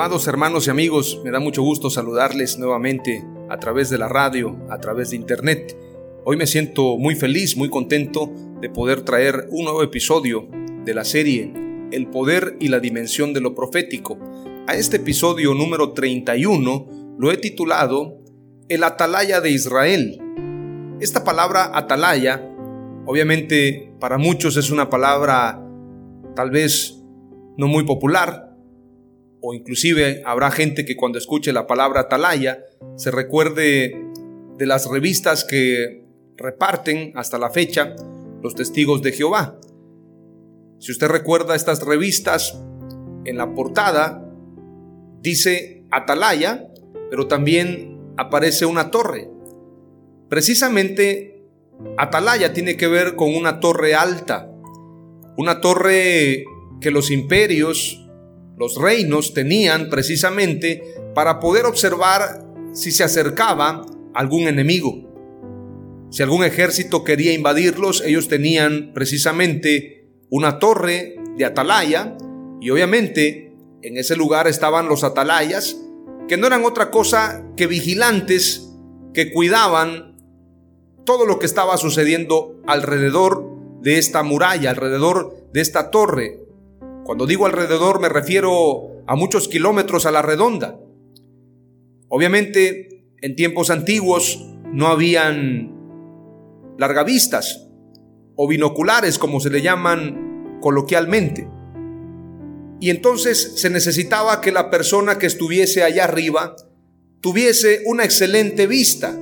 Amados hermanos y amigos, me da mucho gusto saludarles nuevamente a través de la radio, a través de internet. Hoy me siento muy feliz, muy contento de poder traer un nuevo episodio de la serie El poder y la dimensión de lo profético. A este episodio número 31 lo he titulado El atalaya de Israel. Esta palabra atalaya, obviamente para muchos es una palabra tal vez no muy popular, o inclusive habrá gente que cuando escuche la palabra atalaya se recuerde de las revistas que reparten hasta la fecha los testigos de Jehová. Si usted recuerda estas revistas, en la portada dice atalaya, pero también aparece una torre. Precisamente atalaya tiene que ver con una torre alta, una torre que los imperios los reinos tenían precisamente para poder observar si se acercaba algún enemigo. Si algún ejército quería invadirlos, ellos tenían precisamente una torre de atalaya y obviamente en ese lugar estaban los atalayas, que no eran otra cosa que vigilantes que cuidaban todo lo que estaba sucediendo alrededor de esta muralla, alrededor de esta torre, cuando digo alrededor me refiero a muchos kilómetros a la redonda. Obviamente, en tiempos antiguos no habían largavistas o binoculares, como se le llaman coloquialmente. Y entonces se necesitaba que la persona que estuviese allá arriba tuviese una excelente vista.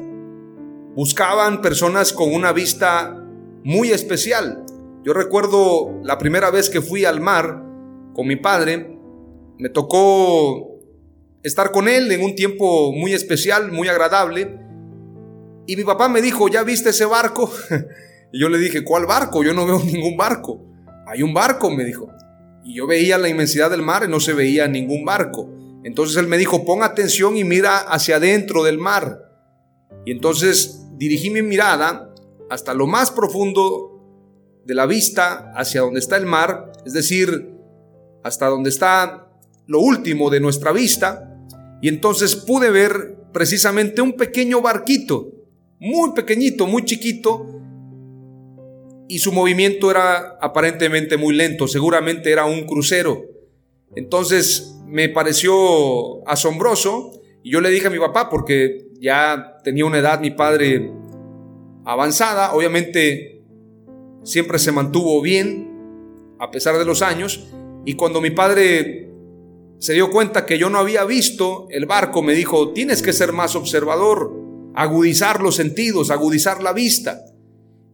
Buscaban personas con una vista muy especial. Yo recuerdo la primera vez que fui al mar, con mi padre, me tocó estar con él en un tiempo muy especial, muy agradable. Y mi papá me dijo, ¿ya viste ese barco? y yo le dije, ¿cuál barco? Yo no veo ningún barco. Hay un barco, me dijo. Y yo veía la inmensidad del mar y no se veía ningún barco. Entonces él me dijo, pon atención y mira hacia adentro del mar. Y entonces dirigí mi mirada hasta lo más profundo de la vista, hacia donde está el mar, es decir, hasta donde está lo último de nuestra vista, y entonces pude ver precisamente un pequeño barquito, muy pequeñito, muy chiquito, y su movimiento era aparentemente muy lento, seguramente era un crucero. Entonces me pareció asombroso y yo le dije a mi papá, porque ya tenía una edad mi padre avanzada, obviamente siempre se mantuvo bien a pesar de los años, y cuando mi padre se dio cuenta que yo no había visto el barco, me dijo, tienes que ser más observador, agudizar los sentidos, agudizar la vista.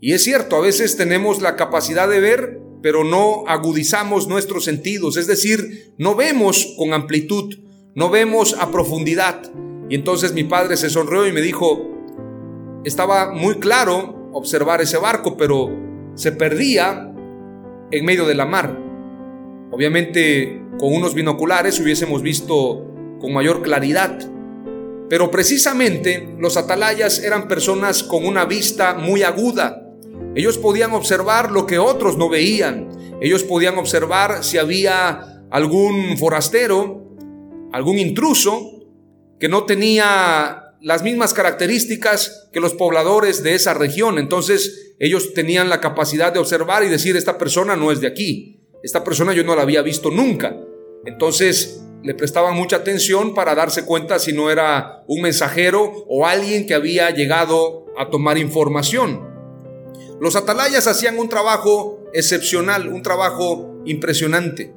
Y es cierto, a veces tenemos la capacidad de ver, pero no agudizamos nuestros sentidos, es decir, no vemos con amplitud, no vemos a profundidad. Y entonces mi padre se sonrió y me dijo, estaba muy claro observar ese barco, pero se perdía en medio de la mar. Obviamente con unos binoculares hubiésemos visto con mayor claridad. Pero precisamente los atalayas eran personas con una vista muy aguda. Ellos podían observar lo que otros no veían. Ellos podían observar si había algún forastero, algún intruso que no tenía las mismas características que los pobladores de esa región. Entonces ellos tenían la capacidad de observar y decir, esta persona no es de aquí, esta persona yo no la había visto nunca. Entonces le prestaban mucha atención para darse cuenta si no era un mensajero o alguien que había llegado a tomar información. Los atalayas hacían un trabajo excepcional, un trabajo impresionante.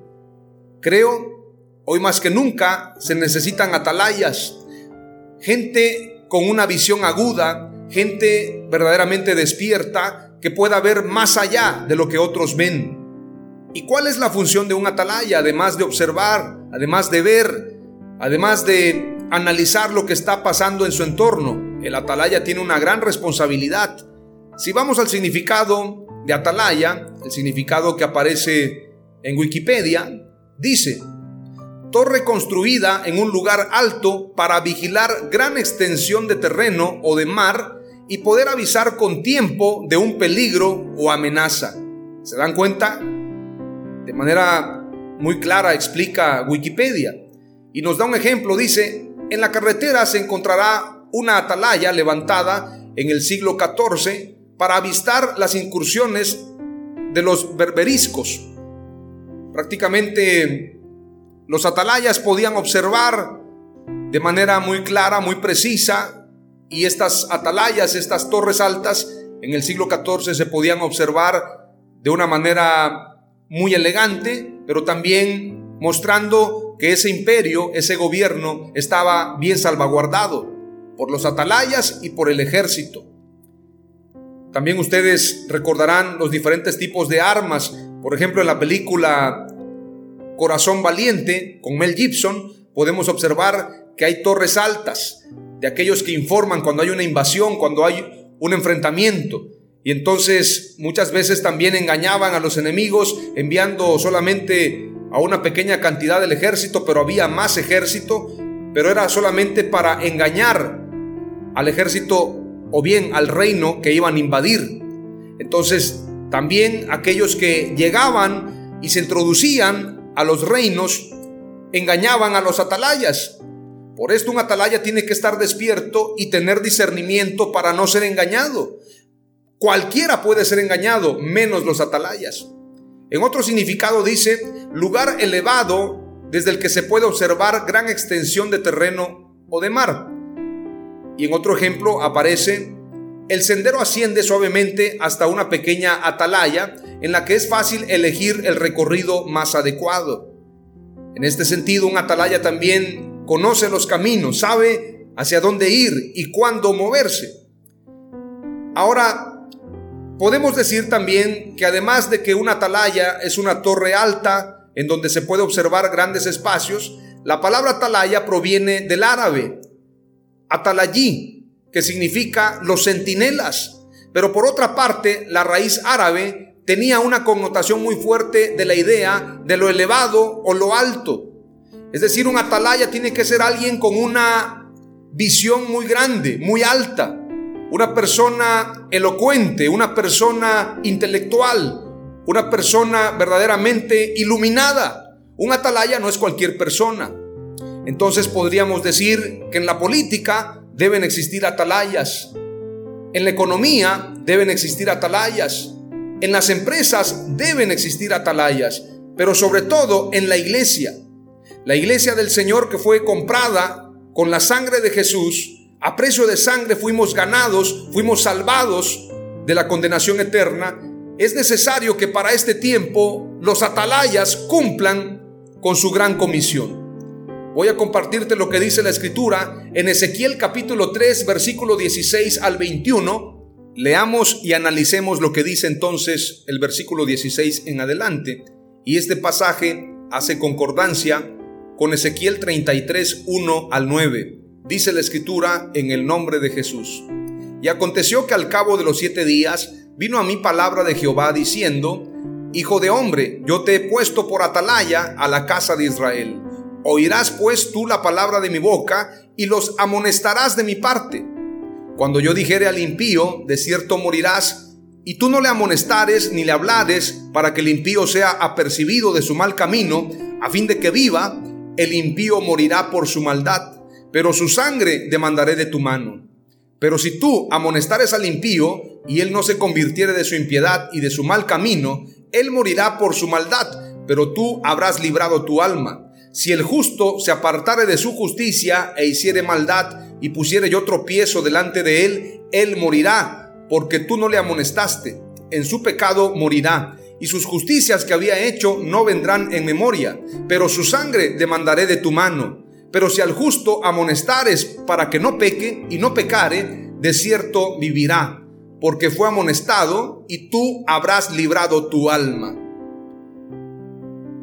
Creo, hoy más que nunca, se necesitan atalayas, gente con una visión aguda, gente verdaderamente despierta, que pueda ver más allá de lo que otros ven. ¿Y cuál es la función de un atalaya? Además de observar, además de ver, además de analizar lo que está pasando en su entorno. El atalaya tiene una gran responsabilidad. Si vamos al significado de atalaya, el significado que aparece en Wikipedia, dice, torre construida en un lugar alto para vigilar gran extensión de terreno o de mar y poder avisar con tiempo de un peligro o amenaza. ¿Se dan cuenta? De manera muy clara explica Wikipedia y nos da un ejemplo, dice, en la carretera se encontrará una atalaya levantada en el siglo XIV para avistar las incursiones de los berberiscos. Prácticamente los atalayas podían observar de manera muy clara, muy precisa, y estas atalayas, estas torres altas, en el siglo XIV se podían observar de una manera muy elegante, pero también mostrando que ese imperio, ese gobierno estaba bien salvaguardado por los atalayas y por el ejército. También ustedes recordarán los diferentes tipos de armas. Por ejemplo, en la película Corazón Valiente con Mel Gibson podemos observar que hay torres altas de aquellos que informan cuando hay una invasión, cuando hay un enfrentamiento. Y entonces muchas veces también engañaban a los enemigos enviando solamente a una pequeña cantidad del ejército, pero había más ejército, pero era solamente para engañar al ejército o bien al reino que iban a invadir. Entonces, también aquellos que llegaban y se introducían a los reinos engañaban a los atalayas. Por esto un atalaya tiene que estar despierto y tener discernimiento para no ser engañado. Cualquiera puede ser engañado, menos los atalayas. En otro significado dice, lugar elevado desde el que se puede observar gran extensión de terreno o de mar. Y en otro ejemplo aparece, el sendero asciende suavemente hasta una pequeña atalaya en la que es fácil elegir el recorrido más adecuado. En este sentido, un atalaya también conoce los caminos, sabe hacia dónde ir y cuándo moverse. Ahora, podemos decir también que además de que una atalaya es una torre alta en donde se puede observar grandes espacios, la palabra atalaya proviene del árabe atalayí, que significa los centinelas. Pero por otra parte, la raíz árabe tenía una connotación muy fuerte de la idea de lo elevado o lo alto. Es decir, un atalaya tiene que ser alguien con una visión muy grande, muy alta, una persona elocuente, una persona intelectual, una persona verdaderamente iluminada. Un atalaya no es cualquier persona. Entonces podríamos decir que en la política deben existir atalayas, en la economía deben existir atalayas, en las empresas deben existir atalayas, pero sobre todo en la iglesia. La iglesia del Señor que fue comprada con la sangre de Jesús, a precio de sangre fuimos ganados, fuimos salvados de la condenación eterna. Es necesario que para este tiempo los atalayas cumplan con su gran comisión. Voy a compartirte lo que dice la escritura en Ezequiel capítulo 3, versículo 16 al 21. Leamos y analicemos lo que dice entonces el versículo 16 en adelante. Y este pasaje hace concordancia con Ezequiel 33, 1 al 9. Dice la escritura en el nombre de Jesús. Y aconteció que al cabo de los siete días vino a mí palabra de Jehová diciendo, Hijo de hombre, yo te he puesto por atalaya a la casa de Israel. Oirás pues tú la palabra de mi boca y los amonestarás de mi parte. Cuando yo dijere al impío, de cierto morirás, y tú no le amonestares ni le hablares para que el impío sea apercibido de su mal camino, a fin de que viva, el impío morirá por su maldad, pero su sangre demandaré de tu mano. Pero si tú amonestares al impío y él no se convirtiere de su impiedad y de su mal camino, él morirá por su maldad, pero tú habrás librado tu alma. Si el justo se apartare de su justicia e hiciere maldad y pusiere yo tropiezo delante de él, él morirá, porque tú no le amonestaste. En su pecado morirá y sus justicias que había hecho no vendrán en memoria, pero su sangre demandaré de tu mano. Pero si al justo amonestares para que no peque y no pecare, de cierto vivirá, porque fue amonestado y tú habrás librado tu alma.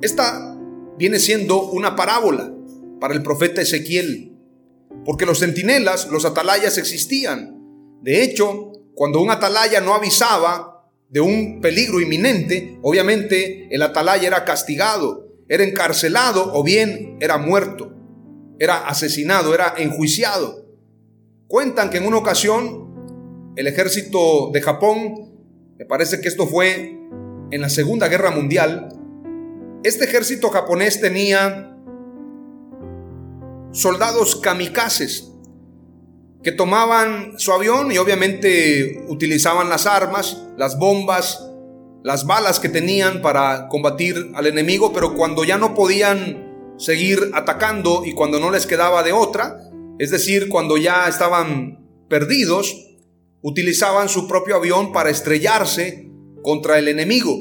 Esta viene siendo una parábola para el profeta Ezequiel, porque los centinelas, los atalayas existían. De hecho, cuando un atalaya no avisaba de un peligro inminente, obviamente el atalaya era castigado, era encarcelado o bien era muerto, era asesinado, era enjuiciado. Cuentan que en una ocasión el ejército de Japón, me parece que esto fue en la Segunda Guerra Mundial, este ejército japonés tenía soldados kamikazes, que tomaban su avión y obviamente utilizaban las armas, las bombas, las balas que tenían para combatir al enemigo, pero cuando ya no podían seguir atacando y cuando no les quedaba de otra, es decir, cuando ya estaban perdidos, utilizaban su propio avión para estrellarse contra el enemigo.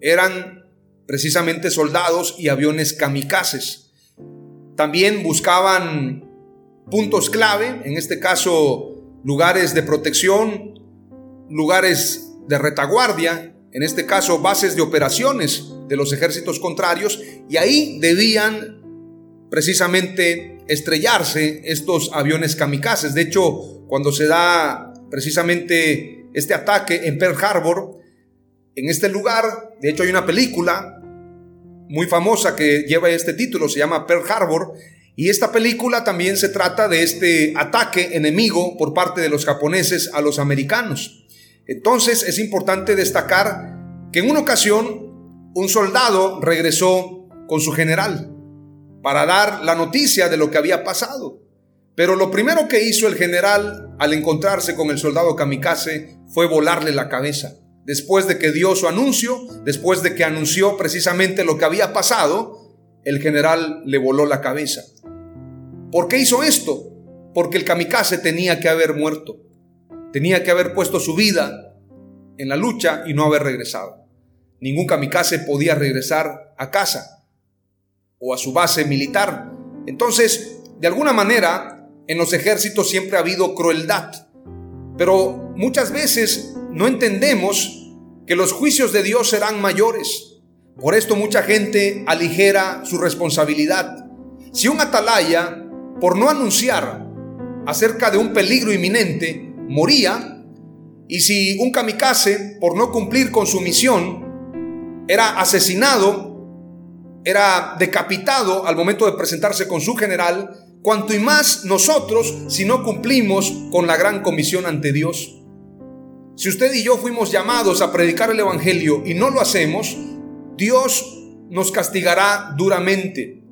Eran precisamente soldados y aviones kamikazes. También buscaban puntos clave, en este caso lugares de protección, lugares de retaguardia, en este caso bases de operaciones de los ejércitos contrarios, y ahí debían precisamente estrellarse estos aviones kamikazes. De hecho, cuando se da precisamente este ataque en Pearl Harbor, en este lugar, de hecho hay una película muy famosa que lleva este título, se llama Pearl Harbor, y esta película también se trata de este ataque enemigo por parte de los japoneses a los americanos. Entonces es importante destacar que en una ocasión un soldado regresó con su general para dar la noticia de lo que había pasado. Pero lo primero que hizo el general al encontrarse con el soldado kamikaze fue volarle la cabeza. Después de que dio su anuncio, después de que anunció precisamente lo que había pasado, el general le voló la cabeza. ¿Por qué hizo esto? Porque el kamikaze tenía que haber muerto. Tenía que haber puesto su vida en la lucha y no haber regresado. Ningún kamikaze podía regresar a casa o a su base militar. Entonces, de alguna manera, en los ejércitos siempre ha habido crueldad. Pero muchas veces no entendemos que los juicios de Dios serán mayores. Por esto mucha gente aligera su responsabilidad. Si un atalaya por no anunciar acerca de un peligro inminente, moría, y si un kamikaze, por no cumplir con su misión, era asesinado, era decapitado al momento de presentarse con su general, cuanto y más nosotros si no cumplimos con la gran comisión ante Dios. Si usted y yo fuimos llamados a predicar el Evangelio y no lo hacemos, Dios nos castigará duramente.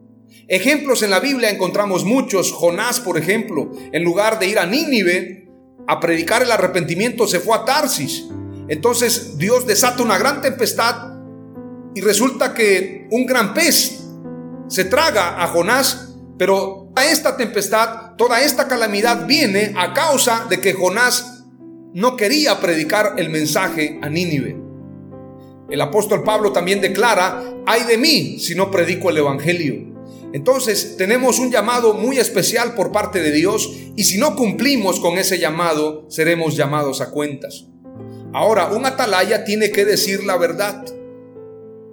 Ejemplos en la Biblia encontramos muchos. Jonás, por ejemplo, en lugar de ir a Nínive a predicar el arrepentimiento, se fue a Tarsis. Entonces Dios desata una gran tempestad y resulta que un gran pez se traga a Jonás, pero a esta tempestad, toda esta calamidad viene a causa de que Jonás no quería predicar el mensaje a Nínive. El apóstol Pablo también declara, ay de mí si no predico el Evangelio. Entonces tenemos un llamado muy especial por parte de Dios y si no cumplimos con ese llamado, seremos llamados a cuentas. Ahora, un atalaya tiene que decir la verdad.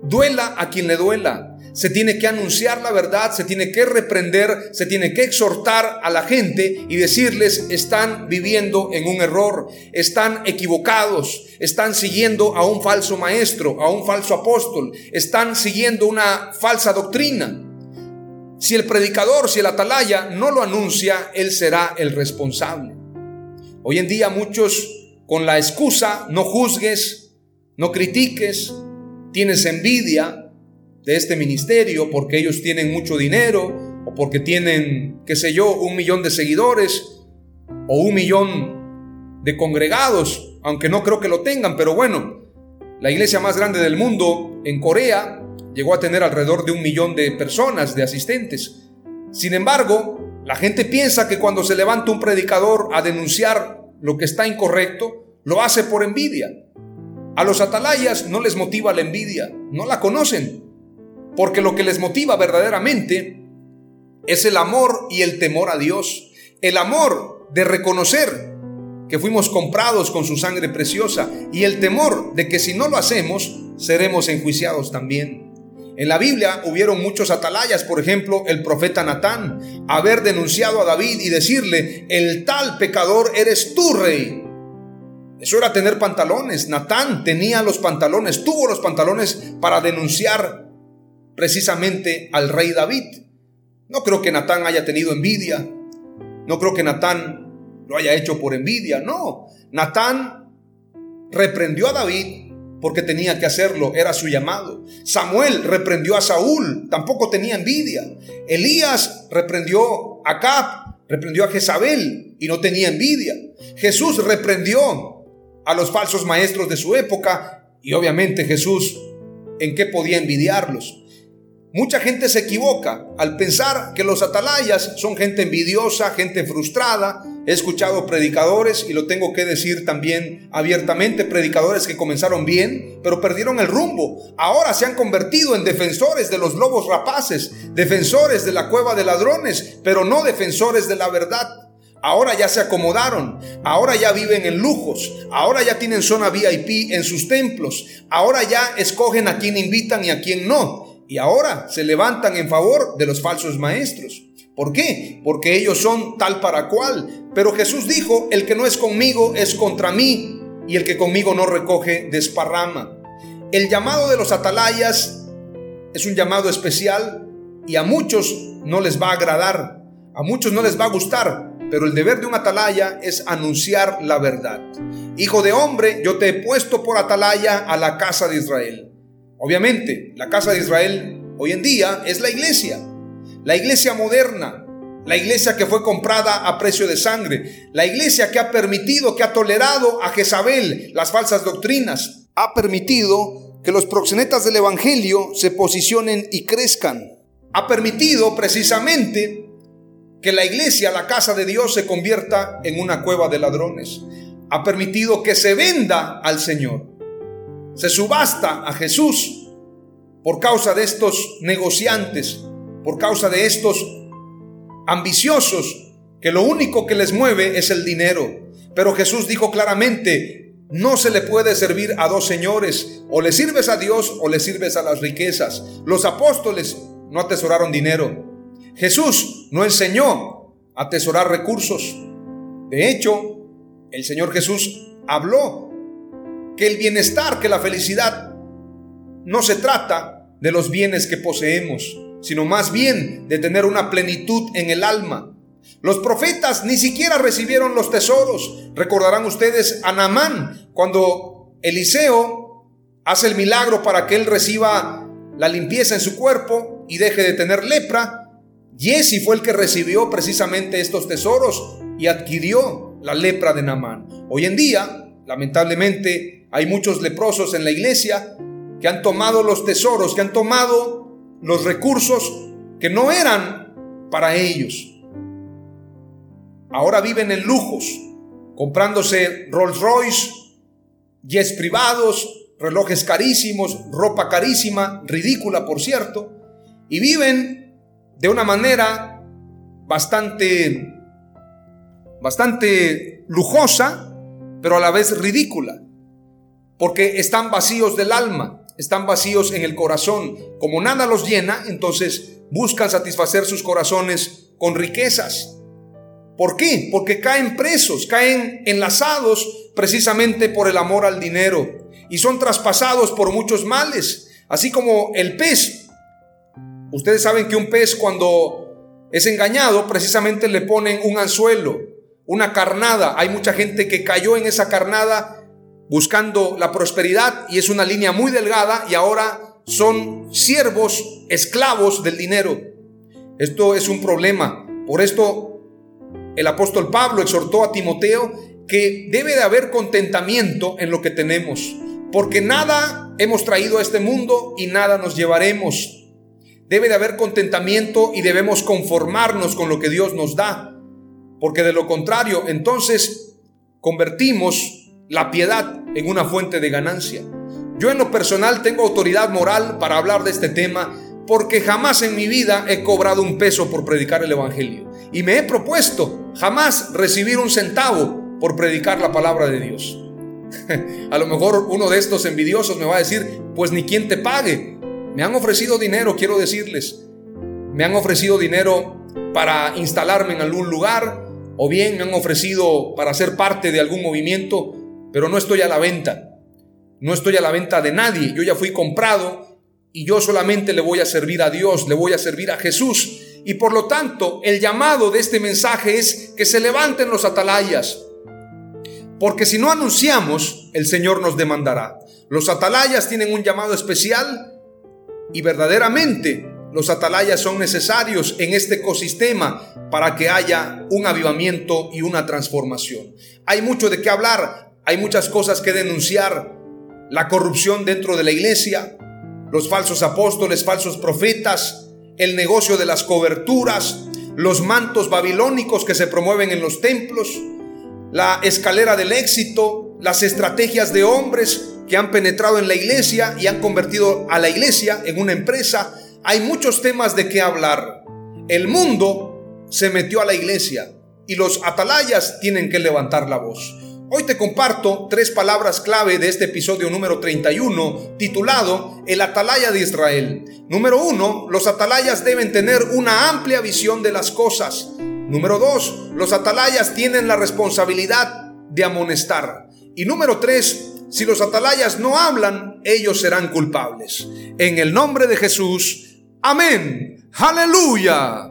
Duela a quien le duela. Se tiene que anunciar la verdad, se tiene que reprender, se tiene que exhortar a la gente y decirles están viviendo en un error, están equivocados, están siguiendo a un falso maestro, a un falso apóstol, están siguiendo una falsa doctrina. Si el predicador, si el atalaya no lo anuncia, él será el responsable. Hoy en día muchos con la excusa, no juzgues, no critiques, tienes envidia, de este ministerio porque ellos tienen mucho dinero o porque tienen, qué sé yo, un millón de seguidores o un millón de congregados, aunque no creo que lo tengan, pero bueno, la iglesia más grande del mundo en Corea llegó a tener alrededor de un millón de personas, de asistentes. Sin embargo, la gente piensa que cuando se levanta un predicador a denunciar lo que está incorrecto, lo hace por envidia. A los atalayas no les motiva la envidia, no la conocen, porque lo que les motiva verdaderamente es el amor y el temor a Dios, el amor de reconocer que fuimos comprados con su sangre preciosa y el temor de que si no lo hacemos, seremos enjuiciados también. En la Biblia hubieron muchos atalayas, por ejemplo, el profeta Natán, haber denunciado a David y decirle, el tal pecador eres tú, rey. Eso era tener pantalones. Natán tenía los pantalones, tuvo los pantalones para denunciar precisamente al rey David. No creo que Natán haya tenido envidia. No creo que Natán lo haya hecho por envidia. No. Natán reprendió a David porque tenía que hacerlo, era su llamado. Samuel reprendió a Saúl, tampoco tenía envidia. Elías reprendió a Cap, reprendió a Jezabel y no tenía envidia. Jesús reprendió a los falsos maestros de su época y obviamente Jesús en qué podía envidiarlos. Mucha gente se equivoca al pensar que los atalayas son gente envidiosa, gente frustrada. He escuchado predicadores, y lo tengo que decir también abiertamente, predicadores que comenzaron bien, pero perdieron el rumbo. Ahora se han convertido en defensores de los lobos rapaces, defensores de la cueva de ladrones, pero no defensores de la verdad. Ahora ya se acomodaron, ahora ya viven en lujos, ahora ya tienen zona VIP en sus templos, ahora ya escogen a quién invitan y a quién no y ahora se levantan en favor de los falsos maestros. ¿Por qué? Porque ellos son tal para cual. Pero Jesús dijo, el que no es conmigo es contra mí, y el que conmigo no recoge desparrama. El llamado de los atalayas es un llamado especial y a muchos no les va a agradar, a muchos no les va a gustar, pero el deber de un atalaya es anunciar la verdad. Hijo de hombre, yo te he puesto por atalaya a la casa de Israel. Obviamente, la casa de Israel hoy en día es la iglesia, la iglesia moderna, la iglesia que fue comprada a precio de sangre, la iglesia que ha permitido, que ha tolerado a Jezabel las falsas doctrinas, ha permitido que los proxenetas del Evangelio se posicionen y crezcan, ha permitido precisamente que la iglesia, la casa de Dios, se convierta en una cueva de ladrones, ha permitido que se venda al Señor se subasta a Jesús por causa de estos negociantes, por causa de estos ambiciosos que lo único que les mueve es el dinero. Pero Jesús dijo claramente, no se le puede servir a dos señores, o le sirves a Dios o le sirves a las riquezas. Los apóstoles no atesoraron dinero. Jesús no enseñó a atesorar recursos. De hecho, el Señor Jesús habló que el bienestar, que la felicidad no se trata de los bienes que poseemos, sino más bien de tener una plenitud en el alma. Los profetas ni siquiera recibieron los tesoros. Recordarán ustedes a Naamán cuando Eliseo hace el milagro para que él reciba la limpieza en su cuerpo y deje de tener lepra. Jesse fue el que recibió precisamente estos tesoros y adquirió la lepra de Naamán. Hoy en día, lamentablemente, hay muchos leprosos en la iglesia que han tomado los tesoros, que han tomado los recursos que no eran para ellos. Ahora viven en lujos, comprándose Rolls Royce, jets privados, relojes carísimos, ropa carísima, ridícula por cierto, y viven de una manera bastante bastante lujosa, pero a la vez ridícula porque están vacíos del alma, están vacíos en el corazón. Como nada los llena, entonces buscan satisfacer sus corazones con riquezas. ¿Por qué? Porque caen presos, caen enlazados precisamente por el amor al dinero y son traspasados por muchos males, así como el pez. Ustedes saben que un pez cuando es engañado precisamente le ponen un anzuelo, una carnada. Hay mucha gente que cayó en esa carnada buscando la prosperidad y es una línea muy delgada y ahora son siervos, esclavos del dinero. Esto es un problema. Por esto el apóstol Pablo exhortó a Timoteo que debe de haber contentamiento en lo que tenemos, porque nada hemos traído a este mundo y nada nos llevaremos. Debe de haber contentamiento y debemos conformarnos con lo que Dios nos da, porque de lo contrario, entonces convertimos la piedad en una fuente de ganancia. Yo en lo personal tengo autoridad moral para hablar de este tema porque jamás en mi vida he cobrado un peso por predicar el Evangelio. Y me he propuesto jamás recibir un centavo por predicar la palabra de Dios. a lo mejor uno de estos envidiosos me va a decir, pues ni quien te pague. Me han ofrecido dinero, quiero decirles. Me han ofrecido dinero para instalarme en algún lugar o bien me han ofrecido para ser parte de algún movimiento, pero no estoy a la venta. No estoy a la venta de nadie. Yo ya fui comprado y yo solamente le voy a servir a Dios, le voy a servir a Jesús. Y por lo tanto, el llamado de este mensaje es que se levanten los atalayas. Porque si no anunciamos, el Señor nos demandará. Los atalayas tienen un llamado especial y verdaderamente los atalayas son necesarios en este ecosistema para que haya un avivamiento y una transformación. Hay mucho de qué hablar, hay muchas cosas que denunciar, la corrupción dentro de la iglesia, los falsos apóstoles, falsos profetas, el negocio de las coberturas, los mantos babilónicos que se promueven en los templos, la escalera del éxito, las estrategias de hombres que han penetrado en la iglesia y han convertido a la iglesia en una empresa. Hay muchos temas de qué hablar. El mundo se metió a la iglesia y los atalayas tienen que levantar la voz. Hoy te comparto tres palabras clave de este episodio número 31 titulado El Atalaya de Israel. Número uno, los atalayas deben tener una amplia visión de las cosas. Número dos, los atalayas tienen la responsabilidad de amonestar. Y número tres, si los atalayas no hablan, ellos serán culpables. En el nombre de Jesús, amén. Aleluya.